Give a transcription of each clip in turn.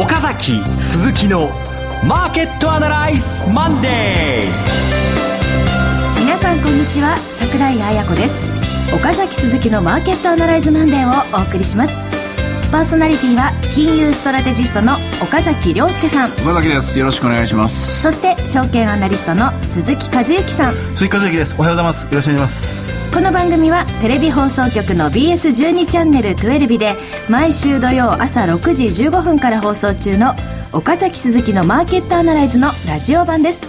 岡崎鈴木のマーケットアナライズマンデー。皆さんこんにちは櫻井彩子です。岡崎鈴木のマーケットアナライズマンデーをお送りします。パーソナリティは金融ストラテジストの岡崎良介さん。岡崎です。よろしくお願いします。そして証券アナリストの鈴木一之さん。鈴木一之です。おはようございます。よろしくお願いします。この番組はテレビ放送局の BS12 チャンネル12で毎週土曜朝6時15分から放送中の岡崎鈴木のマーケットアナライズのラジオ版です。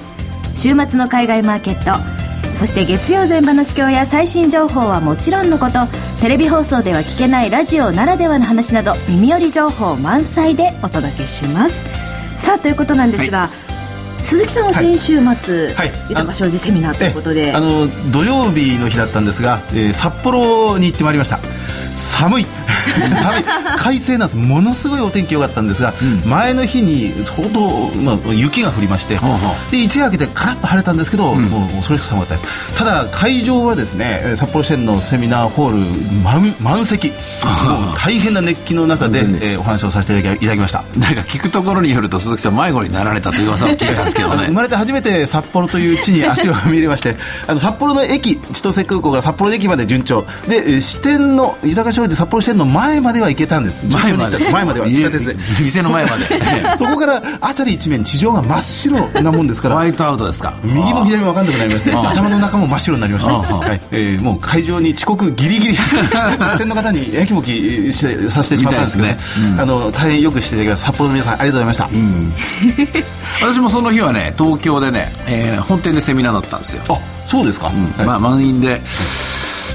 週末の海外マーケットそして月曜前場の市況や最新情報はもちろんのことテレビ放送では聞けないラジオならではの話など耳寄り情報満載でお届けします。さあということなんですが、はい。鈴木さんは先週末、はい、豊か商事セミナーということで。あの土曜日の日だったんですが、えー、札幌に行ってまいりました寒い。寒い。快晴なんです。ものすごいお天気良かったんですが、うん、前の日に相当、まあ、雪が降りまして、で一夜明けてカラッと晴れたんですけど、うん、もうそれしか寒かったです。ただ会場はですね札幌支店のセミナーホール満満席。大変な熱気の中で、えー、お話をさせていただきました。なんか聞くところによると鈴木さん迷子になられたという噂を聞いたんですけどね。生まれて初めて札幌という地に足を踏み入れましてあの札幌の駅千歳空港から札幌駅まで順調。で支店の豊か商事札幌支店の前までは行けたんです。前まで。前までは。地下鉄で。店の前まで。そこから辺り一面地上が真っ白なもんですから。ホワイトアウトですか？右も左も分かんなくなりまして頭の中も真っ白になりました、はい。えー、もう会場に遅刻ギリギリ。支店の方にやきもきしてさせてしまったんですけどね、ね。うん、あの大変よくしていただきます。札幌の皆さんありがとうございました、うん、私もその日はね東京でね、えー、本店でセミナーだったんですよ。あそうですか、うん。はい、まあ満員で、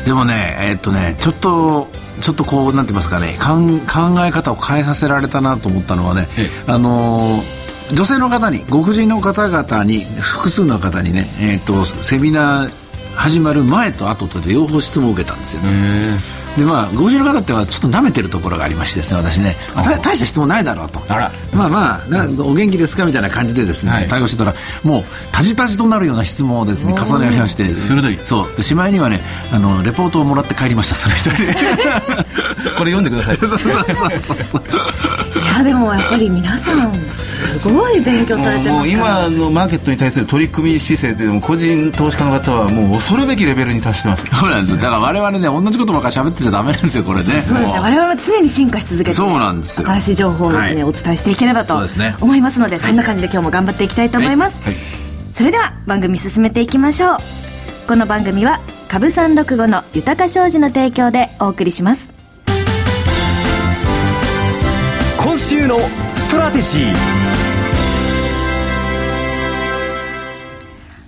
でもねえー、っとねちょっとちょっとこうなんて言いますかね考え方を変えさせられたなと思ったのはね、あのー、女性の方にご婦人の方々に複数の方にね、えーと、セミナー始まる前と後とで両方質問を受けたんですよね。でまあご婦人の方ってはちょっと舐めてるところがありましてですね私ね。大した質問ないだろうと。まあまあなお元気ですかみたいな感じでですね、はい、対応してたらもうたじたじとなるような質問をですね重ねられまして。鋭い。そう。しまいにはねあのレポートをもらって帰りましたその人に これ読んでください。そうそうそうそういやでもやっぱり皆さんすごい勉強されてます今のマーケットに対する取り組み姿勢っていうのも個人投資家の方はもう恐るべきレベルに達してます。そうなんですだから我々ね同じことばっかり喋ってちゃダメなんですよこれね。そうですね。我々は常に進化し続けてそうなんですよ。新しい情報をですね、はい、お伝えしていければと思いますのでそんな感じで今日も頑張っていきたいと思います、はい。はい、それでは番組進めていきましょう。この番組は株三六五の豊か商事の提供でお送りします。今週のストラテジー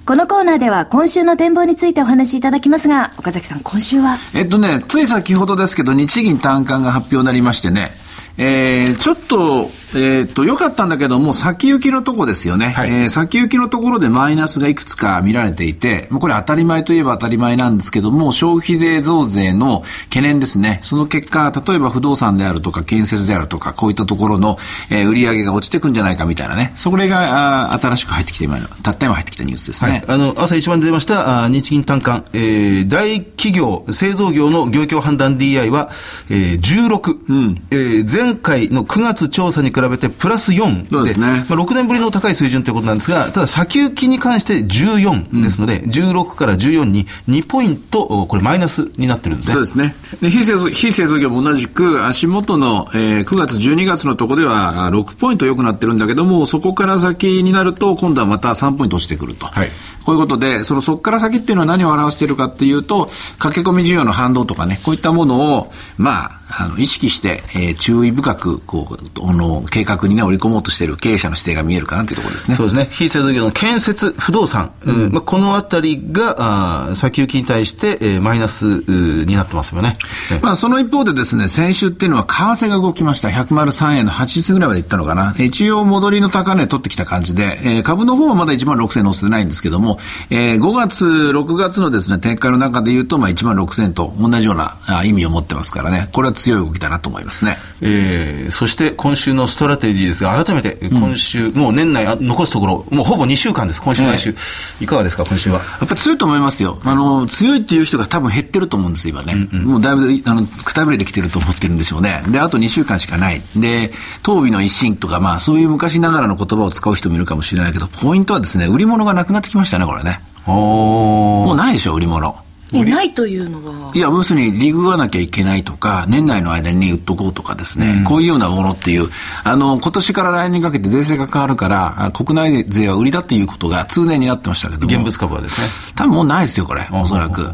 このコーナーでは今週の展望についてお話しいただきますが、岡崎さん、今週は？えっとね、つい先ほどですけど、日銀短観が発表になりましてね、えー、ちょっと、えー、っと、良かったんだけども、先行きのとこですよね。はい、えー、先行きのところでマイナスがいくつか見られていて、もうこれ当たり前といえば当たり前なんですけども、消費税増税の懸念ですね。その結果、例えば不動産であるとか、建設であるとか、こういったところの、えー、売り上げが落ちてくんじゃないかみたいなね。それが、あ新しく入ってきて、今、たった今入ってきたニュースですね。はい、あの、朝一番出ました、あ日銀短観、えー、大企業、製造業の業況判断 DI は、えー、16。うん、えー、前回の9月調査に比べてプラス4で、でね、まあ、6年ぶりの高い水準ということなんですが、ただ先行きに関して14ですので、うん、16から14に2ポイント、これマイナスになってるんですね。そうですね。で非製造非製造業も同じく、足元の、えー、9月、12月のところでは6ポイント良くなってるんだけども、そこから先になると、今度はまた3ポイント落ちてくると。はい、こういうことで、そのそこから先っていうのは何を表しているかっていうと、駆け込み需要の反動とかね、こういったものを、まあ、あの意識して、えー、注意深くこうあの計画に、ね、織り込もうとしている経営者の姿勢が見えるかなというところですね。そうですね。非製造業の建設、不動産、うん、まあ、このあたりがあ先行きに対して、えー、マイナスになってますよね。まあ、その一方でですね、先週っていうのは為替が動きました。103円の80銭ぐらいまでいったのかな。一応戻りの高値取ってきた感じで、えー、株の方はまだ1万6000円乗せてないんですけども、えー、5月、6月のですね、展開の中で言うと、まあ、1万6000円と同じようなあ意味を持ってますからね。これは強強い動きだなと思いますね。えー、そして今週のストラテジーですが、改めて今週、うん、もう年内残すところ、もうほぼ2週間です、今週、来週、いかがですか、今週は？やっぱり強いと思いますよ。あの、強いっていう人が多分減ってると思うんです、今ね。うんうん、もうだいぶ、あの、くたびれてきてると思ってるんでしょうね。で、あと2週間しかない。で、東美の一心とか、まあ、そういう昔ながらの言葉を使う人もいるかもしれないけど、ポイントはですね、売り物がなくなってきましたね、これね。もうないでしょ、売り物。えないというのはいや、要するにリグわなきゃいけないとか、年内の間に売っとこうとかですね、うん、こういうようなものっていう、あの、今年から来年にかけて税制が変わるから、国内税は売りだっていうことが通年になってましたけど現物株はですね。多分もうないですよ、これ、おそらく。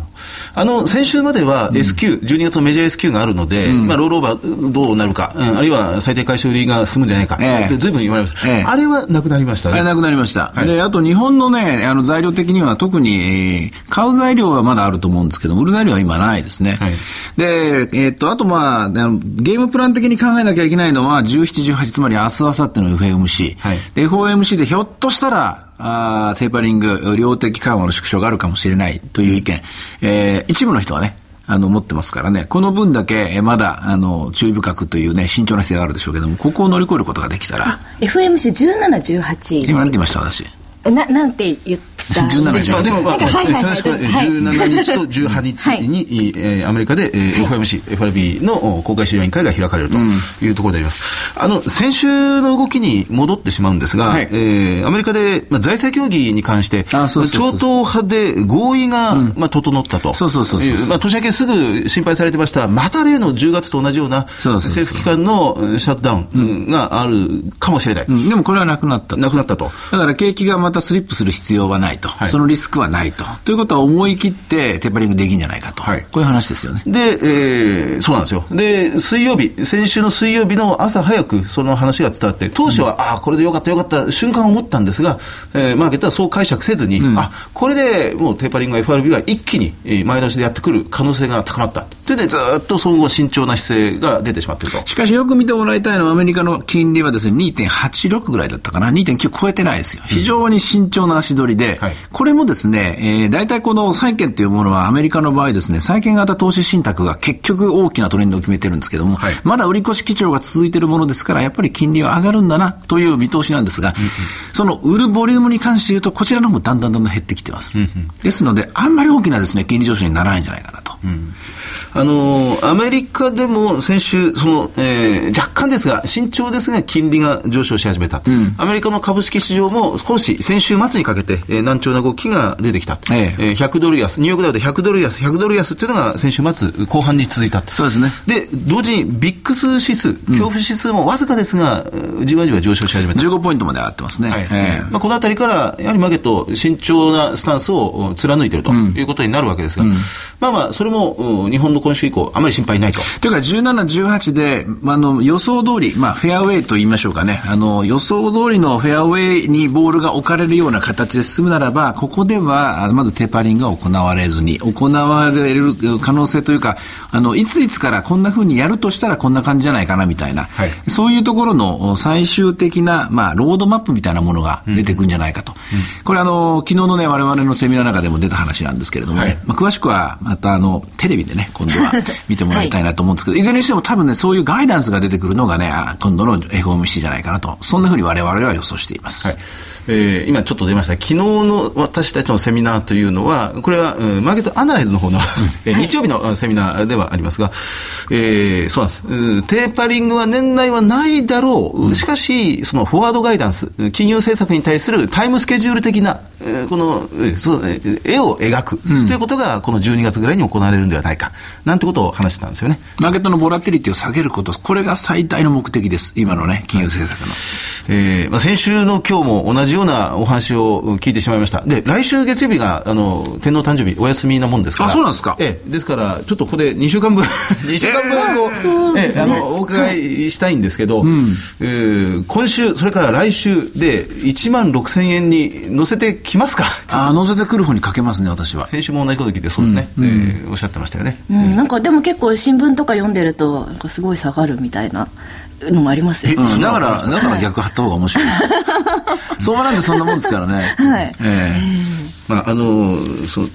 あの、先週までは S q、うん、12月のメジャー S q があるので、うん、まあ、ロールオーバーどうなるか、うん、あるいは最低回収売りが進むんじゃないか、ええ、ずいぶん言われました、ええ。あれはなくなりましたね。なくなりました。はい、で、あと日本のね、あの材料的には特に、買う材料はまだあると思うんですけど、売る材料は今ないですね。はい、で、えー、っと、あとまあ、ゲームプラン的に考えなきゃいけないのは、17、18、つまり明日、明後日の FOMC。はい、で、FOMC でひょっとしたら、あテーパリング、量的緩和の縮小があるかもしれないという意見、えー、一部の人はね、あの、持ってますからね、この分だけ、まだ、あの、注意深くというね、慎重な姿勢があるでしょうけども、ここを乗り越えることができたら。FMC17、18。今何て言いました、私？な、なんて言った17日。まあでも、まあ、正しくは17日と18日に、えアメリカで、えー、FOMC、FRB の公開市場委員会が開かれるというところであります。あの、先週の動きに戻ってしまうんですが、えアメリカで、まあ、財政協議に関して、超党派で合意が、まあ、整ったと。そうそうそうまあ、年明けすぐ心配されてました、また例の10月と同じような政府機関のシャットダウンがあるかもしれない。でもこれはなくなったなくなったと。だから景気がまたスリップする必要はないと。そのリスクはないと。ということは思い切ってテーパリングできんじゃないかと。はい、こういう話ですよね。で、えー、そうなんですよ。で、水曜日、先週の水曜日の朝早くその話が伝わって、当初は、うん、ああ、これでよかったよかった瞬間思ったんですが、えー、マーケットはそう解釈せずに、うん、あこれでもうテーパリング FRB は一気に前倒しでやってくる可能性が高まった。というで、ずっとその後慎重な姿勢が出てしまっていると。しかしよく見てもらいたいのは、アメリカの金利はですね、2.86ぐらいだったかな、2.9超えてないですよ。非常に慎重な足取りで、うんはい、これもですね、えー、大体この債券というものはアメリカの場合ですね、債券型投資信託が結局大きなトレンドを決めてるんですけども、はい、まだ売り越し基調が続いているものですから、やっぱり金利は上がるんだなという見通しなんですが、うんうん、その売るボリュームに関して言うと、こちらの方もだんだんだんだん減ってきてます。うんうん、ですので、あんまり大きなですね、金利上昇にならないんじゃないかなと。うんあのアメリカでも先週、その、えー、若干ですが、慎重ですが、金利が上昇し始めた、うん、アメリカの株式市場も少し先週末にかけて、えー、難聴な動きが出てきた、ええ。ー、100ドル安、ニューヨークダウで100ドル安、100ドル安っていうのが先週末、後半に続いた、そうですね。で同時にビックス指数、恐怖指数もわずかですが、うん、じわじわ上昇し始めた。15ポイントまで上がってますね、はい。えーまあ、このあたりから、やはりマーケット、慎重なスタンスを貫いているということになるわけですが、うん、まあまあ、それも日本の今週以降、あまり心配ないと。というか、17、18で、あの予想通り、まあ、フェアウェイと言いましょうかね、あの予想通りのフェアウェイにボールが置かれるような形で進むならば、ここではまずテーパリングが行われずに、行われる可能性というか、あのいついつからこんなふうにやるとしたらこんな感じじゃないかなみたいな、はい、そういうところの最終的な、まあ、ロードマップみたいなものが出てくるんじゃないかと。うん。うん、これあの、昨日のね、我々のセミナーの中でも出た話なんですけれどもね、はい、まあ、詳しくはまたあの、テレビでね、今度は見てもらいたいなと思うんですけど、はい、いずれにしても多分ね、そういうガイダンスが出てくるのがね、今度の FOMC じゃないかなと、そんなふうに我々は予想しています。はいえー、今ちょっと出ました。昨日の私たちのセミナーというのはこれは、うん、マーケットアナライズの方の、うん、日曜日のセミナーではありますが、えー、そうなんです、うん、テーパリングは年内はないだろう、うん、しかしそのフォワードガイダンス金融政策に対するタイムスケジュール的な、えー、この、えー、そう絵を描く、ということがこの12月ぐらいに行われるんではないかなんてことを話してたんですよね。マーケットのボラティリティを下げることこれが最大の目的です。今のね金融政策の、えーまあ、先週の今日も同じじようなお話を聞いてしまいました。で、来週月曜日が、あの、天皇誕生日お休みなもんですから。あ、そうなんですかええ、ですから、ちょっとここで2週間分、2週間分こう、ええ、あの、お伺いしたいんですけど、うん、えー、今週、それから来週で1万6千円に乗せてきますか？あ、乗せてくる方にかけますね、私は。先週も同じこと聞いて、そうですね、うん、えー、おっしゃってましたよね。うん、なんかでも結構新聞とか読んでると、なんかすごい下がるみたいな。のもありますよ、うん、だから、だから逆張った方が面白いです。相場なんてそんなもんですからね。はい。ええー、まあ、あの、その、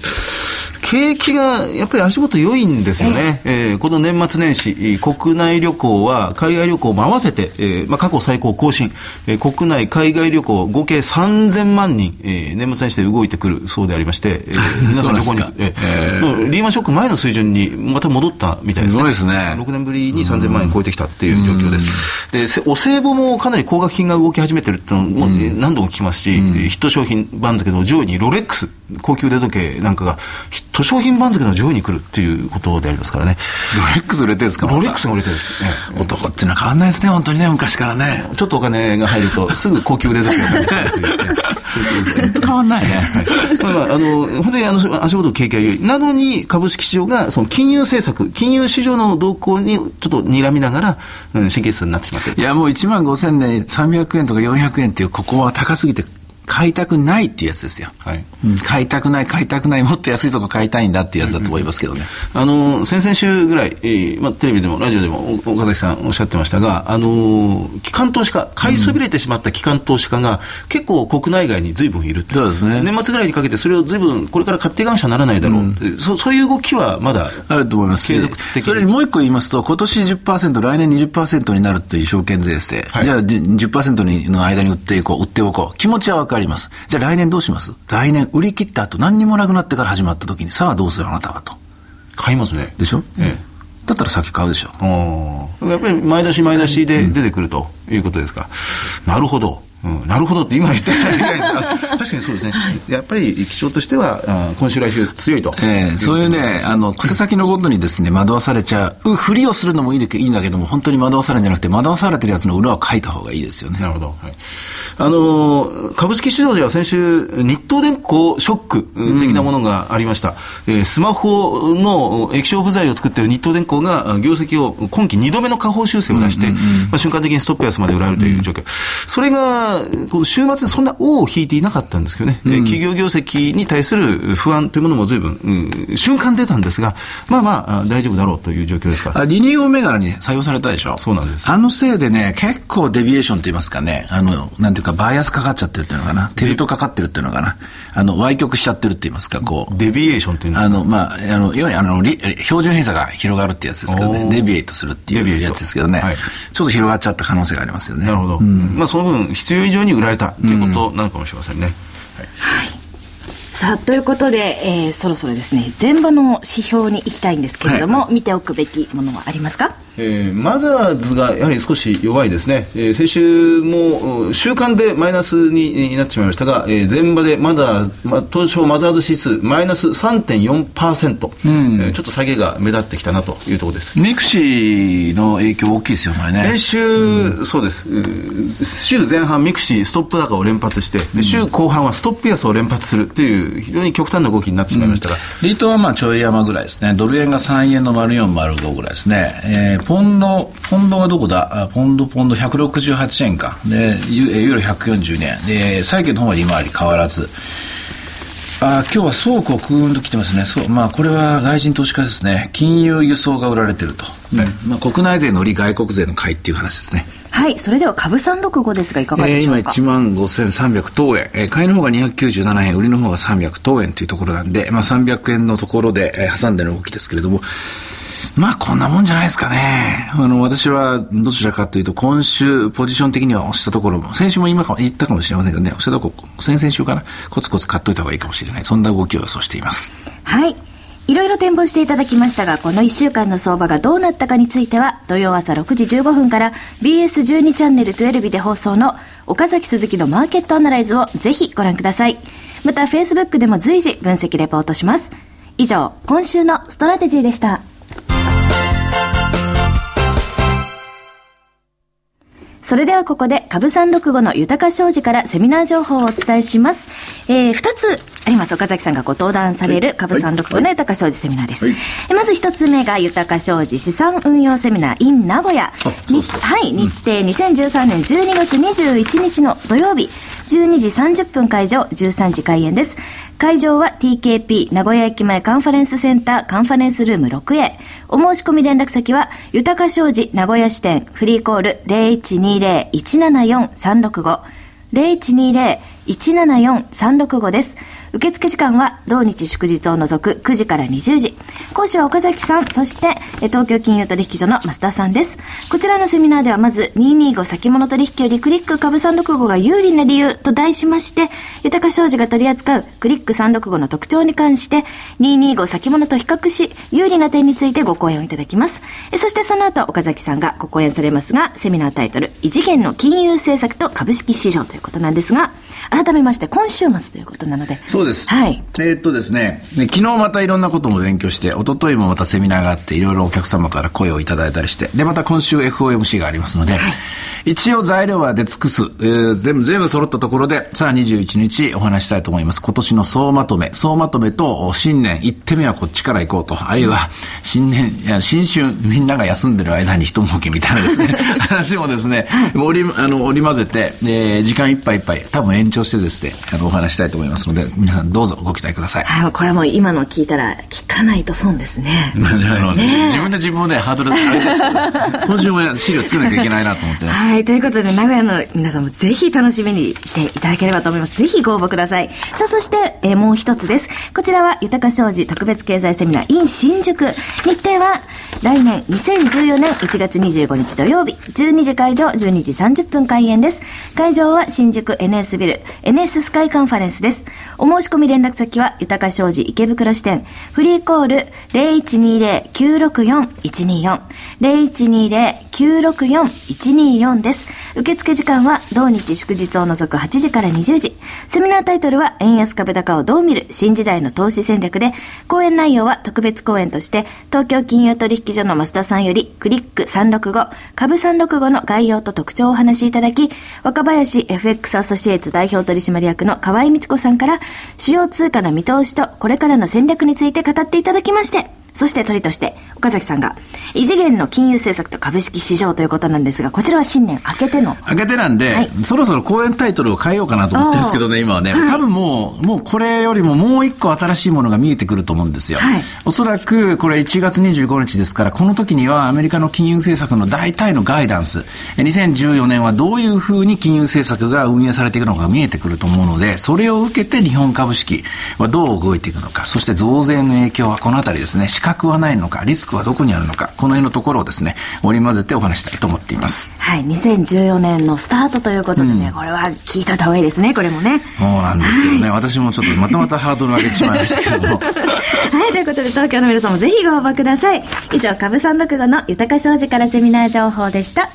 景気がやっぱり足元良いんですよね。えー、この年末年始、国内旅行は海外旅行も合わせて、えー、まあ、過去最高更新、えー、国内海外旅行合計3000万人、えー、年末年始で動いてくるそうでありまして、えー、皆さん旅行に、えー、リーマンショック前の水準にまた戻ったみたいですね。すね。6年ぶりに3000万円超えてきたっていう状況です。で、お歳暮もかなり高額品が動き始めてるっていうのも何度も聞きますし、ヒット商品番付の上位にロレックス、高級腕時計なんかがヒット商品番付の上位に来るっていうことでありますからね。ロレックス売れてるんですか？ロレックスが売れてる、ね、男っていうのは変わんないですね、本当にね、昔からね。ちょっとお金が入ると、すぐ高級腕時計が出てくるというね。変わんないね。はい、まあまあ、あの、本当にあの足元景気が良い。なのに株式市場がその金融政策、金融市場の動向にちょっと睨みながら、うん、神経質になってしまっていや、もう1万5000年300円とか400円っていう、ここは高すぎて買いたくないっていうやつですよ。はい。うん、買いたくない、買いたくない、もっと安いとこ買いたいんだっていうやつだと思いますけどね。あの、先々週ぐらい、えー、まあ、テレビでもラジオでも岡崎さんおっしゃってましたが、あの、機関投資家、買いそびれてしまった機関投資家が、結構国内外に随分いるそうですね。年末ぐらいにかけてそれを随分これから買っていかなくちゃならないだろう、うん、そそういう動きはまだあると思います継続的それにもう一個言いますと、今年10%、来年20%になるという証券税制、はい、じゃあ10%の間に売っていこう、売っておこう、気持ちはわかります。じゃあ来年どうします？来年売り切った後何にもなくなってから始まった時にさあどうするあなたはと。買いますね。でしょ、ええ、だったら先買うでしょ。やっぱり前出し前出しで出てくるということですか、なるほどうん、なるほどって今言ってない 確かにそうですね。やっぱり基調としては、あ今週来週強いと。ええー、そういうね、あの、小手先のことにですね、惑わされちゃう、ふりをするのもいいいいんだけども、本当に惑わされるんじゃなくて、惑わされてるやつの裏を書いた方がいいですよね。なるほど。はい。あの、株式市場では先週、日東電工ショック的なものがありました。うん、えー、スマホの液晶部材を作っている日東電工が業績を今期2度目の下方修正を出して、まあ、瞬間的にストップ安まで売られるという状況。うん、それが、この週末そんな尾を引いていなかったんですけどね、うん、企業業績に対する不安というものもずいぶん、うん、瞬間出たんですが、まあまあ、大丈夫だろうという状況ですから。リニュー銘柄に採用されたでしょ。そうなんです。あのせいでね、結構デビエーションと言いますかね、あの、なんていうか、バイアスかかっちゃってるっていうのかな、テルトかかってるっていうのかな、あの、歪曲しちゃってるって言いますか、こう。 deviation っていうんですか？あの、まあ、あの、いわゆるあの、標準偏差が広がるってやつですけどね、 deviate するっていうやつですけどね、はい、ちょっと広がっちゃった可能性がありますよね。なるほど。うん、まあ、その分、必要以上に売られたということなのかもしれませんね。はい、はい。さあということで、えー、そろそろですね前場の指標に行きたいんですけれども、はい、見ておくべきものはありますか？えー、マザーズがやはり少し弱いですね、えー、先週も週間でマイナスになってしまいましたが、えー、前場でマザー、ま、東証マザーズ指数マイナス3.4%、うん。えー、ちょっと下げが目立ってきたなというところです。ミクシーの影響大きいですよね。先週、うん、そうです。週前半ミクシーストップ高を連発して、うん、週後半はストップ安を連発するという非常に極端な動きになってしまいましたが、うん、リートはまあちょい山ぐらいですね。ドル円が3円の丸4丸5ぐらいですね、えーポンド、ポンドはどこだ？ポンド、ポンド168円か。で、ユーロ140円。で、債券の方は利回り変わらず。あ今日は倉庫クーンと来てますね。そう、まあ、これは外人投資家ですね。金融輸送が売られてると。はい、まあ、国内税のり外国税の買いっていう話ですね。はい。それでは株365ですが、いかがでしょうか、えー、今1万5300等円。えー、買いの方が297円、売りの方が300等円というところなんで、まあ、300円のところで、えー、挟んでの動きですけれども、まあこんなもんじゃないですかね。あの、私はどちらかというと、今週ポジション的には押したところも、先週も今か言ったかもしれませんけどね、押したところ、先々週かな、コツコツ買っといた方がいいかもしれない。そんな動きを予想しています。はい。いろいろ展望していただきましたが、この1週間の相場がどうなったかについては、土曜朝6時15分から BS12 チャンネル12で放送の岡崎鈴木のマーケットアナライズをぜひご覧ください。また、Facebook でも随時分析レポートします。以上、今週のストラテジーでした。それではここで、株三六五の豊か商事からセミナー情報をお伝えします。えー、二つあります。岡崎さんがご登壇される株三六五の豊か商事セミナーです。はい、まず一つ目が豊か商事資産運用セミナー in 名古屋。はい、日程2013年12月21日の土曜日、12時30分会場、13時開演です。会場は TKP 名古屋駅前カンファレンスセンターカンファレンスルーム 6A。お申し込み連絡先は、豊か商事名古屋支店フリーコール0120-174-365。0120-174-365です。受付時間は同日祝日を除く9時から20時。講師は岡崎さん、そして東京金融取引所の増田さんです。こちらのセミナーではまず225先物取引よりクリック株365が有利な理由と題しまして、豊か商事が取り扱うクリック365の特徴に関して225先物と比較し、有利な点についてご講演をいただきます。そしてその後岡崎さんがご講演されますが、セミナータイトル、異次元の金融政策と株式市場ということなんですが、改めまして今週末ということなので。そうです。はい。えー、っとですね、昨日またいろんなことも勉強して、一昨日もまたセミナーがあって、いろいろお客様から声をいただいたりして、で、また今週 FOMC がありますので、はい一応材料は出尽くす、えー、全部、全部揃ったところで、さあ21日お話したいと思います。今年の総まとめ。総まとめと新年、1手目はこっちから行こうと。あるいは、新年、いや、新春、みんなが休んでる間に一儲けみたいなですね、話もですね、織り、あの、織り交ぜて、えー、時間いっぱいいっぱい、多分延長してですね、あの、お話したいと思いますので、皆さんどうぞご期待ください。はい、これも今の聞いたら、聞かないと損ですね。ね自分で自分でハードル上げて 今週も資料作らなきゃいけないなと思って。はい、はいということで、長屋の皆さんもぜひ楽しみにしていただければと思います。ぜひご応募ください。さあ、そして、えー、もう一つです。こちらは、豊か商事特別経済セミナー in 新宿。日程は、来年2014年1月25日土曜日、12時会場、12時30分開演です。会場は新宿 NS ビル、NS スカイカンファレンスです。お申し込み連絡先は、豊か商事池袋支店、フリーコール0120-964-124、0120-964-124です。受付時間は同日祝日を除く8時から20時。セミナータイトルは円安株高をどう見る新時代の投資戦略で、講演内容は特別講演として、東京金融取引所の増田さんよりクリック365、株365の概要と特徴をお話しいただき、若林 FX アソシエイツ代表取締役の河合美智子さんから、主要通貨の見通しとこれからの戦略について語っていただきまして、そして鳥として、岡崎さんが、異次元の金融政策と株式市場ということなんですが、こちらは新年明けての。明けてなんで、はい、そろそろ講演タイトルを変えようかなと思ってるんですけどね、今はね。多分もう、もうこれよりももう一個新しいものが見えてくると思うんですよ。はい、おそらく、これ1月25日ですから、この時にはアメリカの金融政策の大体のガイダンス、2014年はどういうふうに金融政策が運営されていくのかが見えてくると思うので、それを受けて日本株式はどう動いていくのか、そして増税の影響はこのあたりですね、資格はないのか、リスクはどこにあるのか、この辺のところをですね、織り交ぜてお話したいと思っています。はい、2014年のスタートということでね、うん、これは聞いといた方がいいですね、これもね。そうなんですけどね、はい、私もちょっとまたまたハードルを上げてしまいましたけども。はい、ということで東京の皆さんもぜひご応募ください。以上、株365の豊か商事からセミナー情報でした。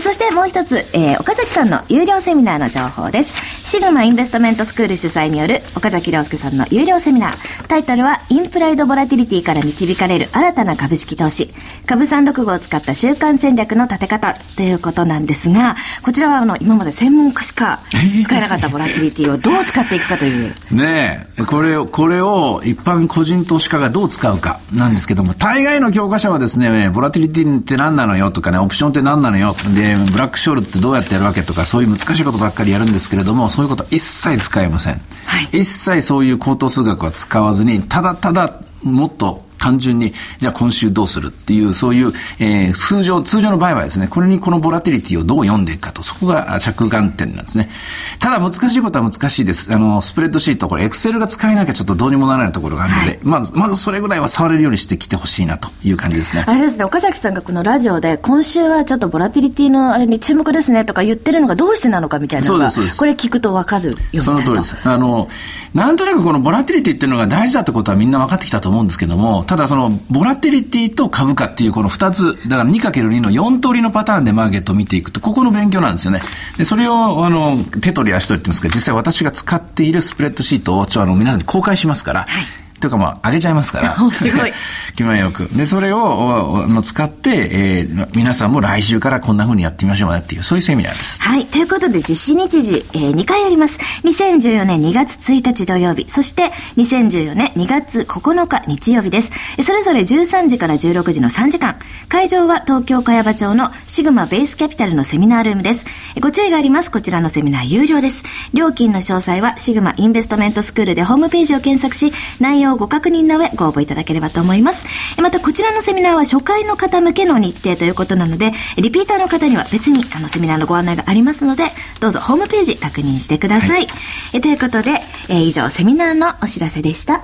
そしてもう一つ、えー、岡崎さんの有料セミナーの情報です。シグマインベストメントスクール主催による岡崎亮介さんの有料セミナー。タイトルは、インプライドボラティリティから導かれる新たな株式投資。株365を使った週間戦略の立て方ということなんですが、こちらはあの、今まで専門家しか 使えなかったボラティリティをどう使っていくかという。ねえ、これを、これを一般個人投資家がどう使うかなんですけども、大概の教科書はですね、ボラティリティって何なのよとかね、オプションって何なのよ。で、ブラックショールってどうやってやるわけとか、そういう難しいことばっかりやるんですけれども、そういうこと一切使えません。はい、一切そういう高等数学は使わずに、ただただもっと単純に、じゃあ今週どうするっていう、そういう、えー、通常、通常の場合はですね、これにこのボラティリティをどう読んでいくかと、そこが着眼点なんですね。ただ難しいことは難しいです。あの、スプレッドシート、これエクセルが使えなきゃちょっとどうにもならないところがあるので、はい、まず、まずそれぐらいは触れるようにしてきてほしいなという感じですね。あれですね、岡崎さんがこのラジオで、今週はちょっとボラティリティのあれに注目ですねとか言ってるのがどうしてなのかみたいなのが、そうです、これ聞くとわかるようにその通りです。あの、なんとなくこのボラティリティっていうのが大事だってことはみんな分かってきたと思うんですけども、ただその、ボラティリティと株価っていうこの2つ、だから 2×2 の4通りのパターンでマーケットを見ていくと、ここの勉強なんですよね。で、それを、あの、手取り足取りって言いますけど、実際私が使っているスプレッドシートを、ちょ、あの、皆さんに公開しますから、はいとかまあ、上げちゃいますから。すごい。気前よく。で、それをの使って、えー、皆さんも来週からこんな風にやってみましょうねっていう、そういうセミナーです。はい。ということで、実施日時、えー、2回あります。2014年2月1日土曜日、そして2014年2月9日日曜日です。それぞれ13時から16時の3時間。会場は東京茅場町のシグマベースキャピタルのセミナールームです。ご注意があります。こちらのセミナー有料です。料金の詳細はシグマインベストメントスクールでホームページを検索し、内容をご確認の上ご応募いただければと思います。またこちらのセミナーは初回の方向けの日程ということなので、リピーターの方には別にあのセミナーのご案内がありますので、どうぞホームページ確認してください。はい、えということで、えー、以上セミナーのお知らせでした。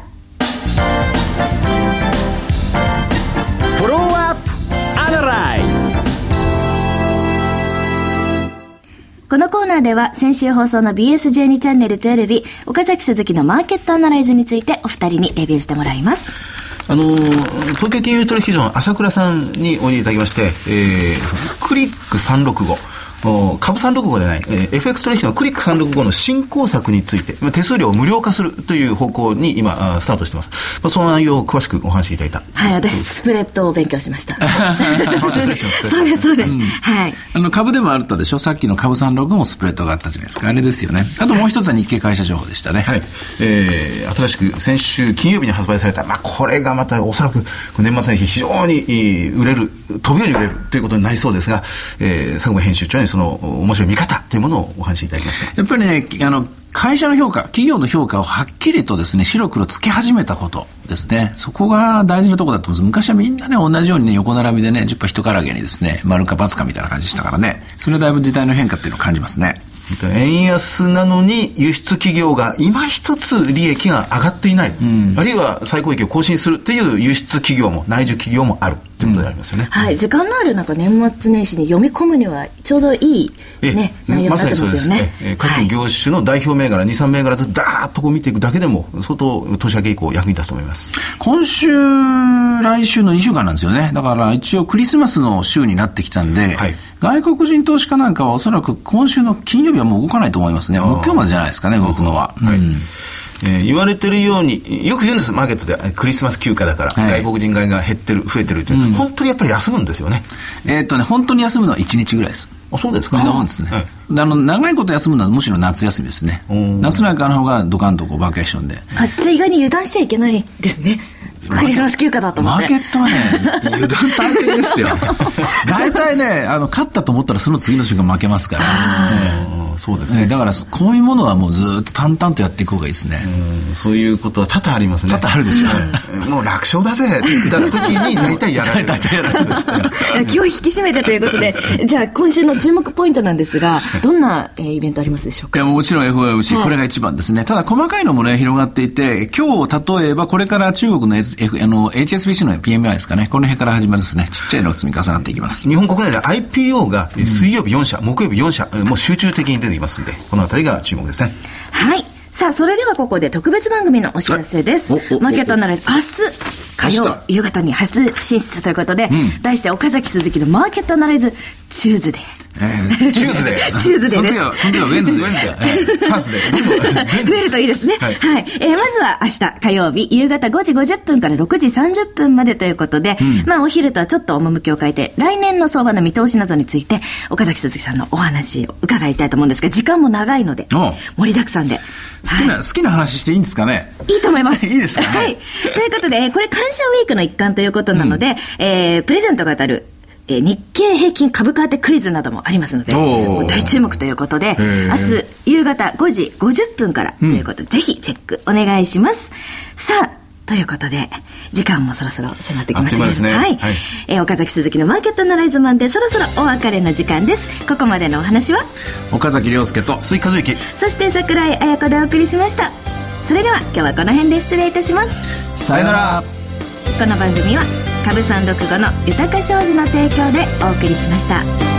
このコーナーでは先週放送の BS12 チャンネル12日、岡崎鈴木のマーケットアナライズについてお二人にレビューしてもらいます。あの東京金融取引所の朝倉さんにおいでいただきまして、えー、クリック365。株365でない、えー、FX 取引のクリック365の新工作について、手数料を無料化するという方向に今、スタートしてます。まあ、その内容を詳しくお話しいただいた。はい、私、スプレッドを勉強しました。そうです、そうです。うん、はい。あの、株でもあったでしょ？さっきの株365もスプレッドがあったじゃないですか。あれですよね。あともう一つは日経会社情報でしたね。はい。えー、新しく先週金曜日に発売された、まあ、これがまたおそらく年末年始非常に売れる、飛ぶように売れるということになりそうですが、えー、佐久間編集長にその面白い見方というものをお話しいただきました。やっぱりね、あの、会社の評価、企業の評価をはっきりとですね、白黒つけ始めたことですね。そこが大事なところだと思います。昔はみんなね、同じようにね、横並びでね、10羽人からげにですね、丸か×かみたいな感じでしたからね。それだいぶ時代の変化っていうのを感じますね。円安なのに輸出企業が今一つ利益が上がっていない、うん、あるいは最高益を更新するという輸出企業も内需企業もあるということでありますよね、うん、はい、時間のあるなんか年末年始に読み込むにはちょうどいい、ね、内容になってますよね、ま、ねえ各業種の代表銘柄、はい、23銘柄ずつダーッとこう見ていくだけでも相当年明け以降役に立つと思います。今週来週の2週間なんですよね。だから一応クリスマスの週になってきたんで、はい。外国人投資家なんかはおそらく今週の金曜日はもう動かないと思いますね。もう今日までじゃないですかね、動くのは。はい。えー、言われてるように、よく言うんです、マーケットで、クリスマス休暇だから、はい、外国人買いが減ってる、増えてるっていう、うん、本当にやっぱり休むんですよね。えー、っとね、本当に休むのは1日ぐらいです。あそうですか。なもんですね。はい、あの長いこと休むのはむしろ夏休みですね。夏なんかの方がドカンとこうバケーションで。あじゃあ意外に油断しちゃいけないですね。クリスマス休暇だと思って。マーケットはね、油断大敵ですよ。大 体ね、あの、勝ったと思ったらその次の瞬間負けますから。そうですね。だから、こういうものはもうずっと淡々とやっていく方がいいですね。そういうことは多々ありますね。多々あるでしょ。うもう楽勝だぜって言った時に大体やられる。大体やられるんです気を引き締めてということで、じゃあ今週の注目ポイントなんですが、どんな、えー、イベントありますでしょうか？いや、もちろん FOMC、これが一番ですね。ただ細かいのもね、広がっていて、今日例えばこれから中国の F あの HSBC の PMI ですかね、この辺から始まるですね、ちっちゃいのが積み重なっていきます。日本国内で IPO が水曜日4社、うん、木曜日4社、もう集中的に出てきますんで、このあたりが注目ですね。はい。さあ、それではここで特別番組のお知らせです。マーケットアナライズ、明日、火曜夕方に初進出ということで、うん、題して岡崎鈴木のマーケットアナライズ、 Tuesday。Tuesday。Tuesday です。その時は、 Wednesday。Wednesday。Thursday。増えるといいですね。はい。はい、えー、まずは明日火曜日、夕方5時50分から6時30分までということで、うん、まあお昼とはちょっと趣を変えて、来年の相場の見通しなどについて、岡崎鈴木さんのお話を伺いたいと思うんですが、時間も長いので、盛りだくさんで。好きな、はい、好きな話していいんですかね？いいと思います。いいですか、ね、はい。ということで、これ感謝ウィークの一環ということなので、うん、えー、プレゼントが当たるえ日経平均株価当てクイズなどもありますので、大注目ということで、明日夕方5時50分からということで、うん、ぜひチェックお願いします。さあ、ということで、時間もそろそろ迫ってきましたね。ねはい。はい、えー、岡崎鈴木のマーケットアナライズマンでそろそろお別れの時間です。ここまでのお話は？岡崎亮介と鈴木和之。そして桜井彩子でお送りしました。それでは今日はこの辺で失礼いたします。さよなら。この番組は株三六五の豊か商事の提供でお送りしました。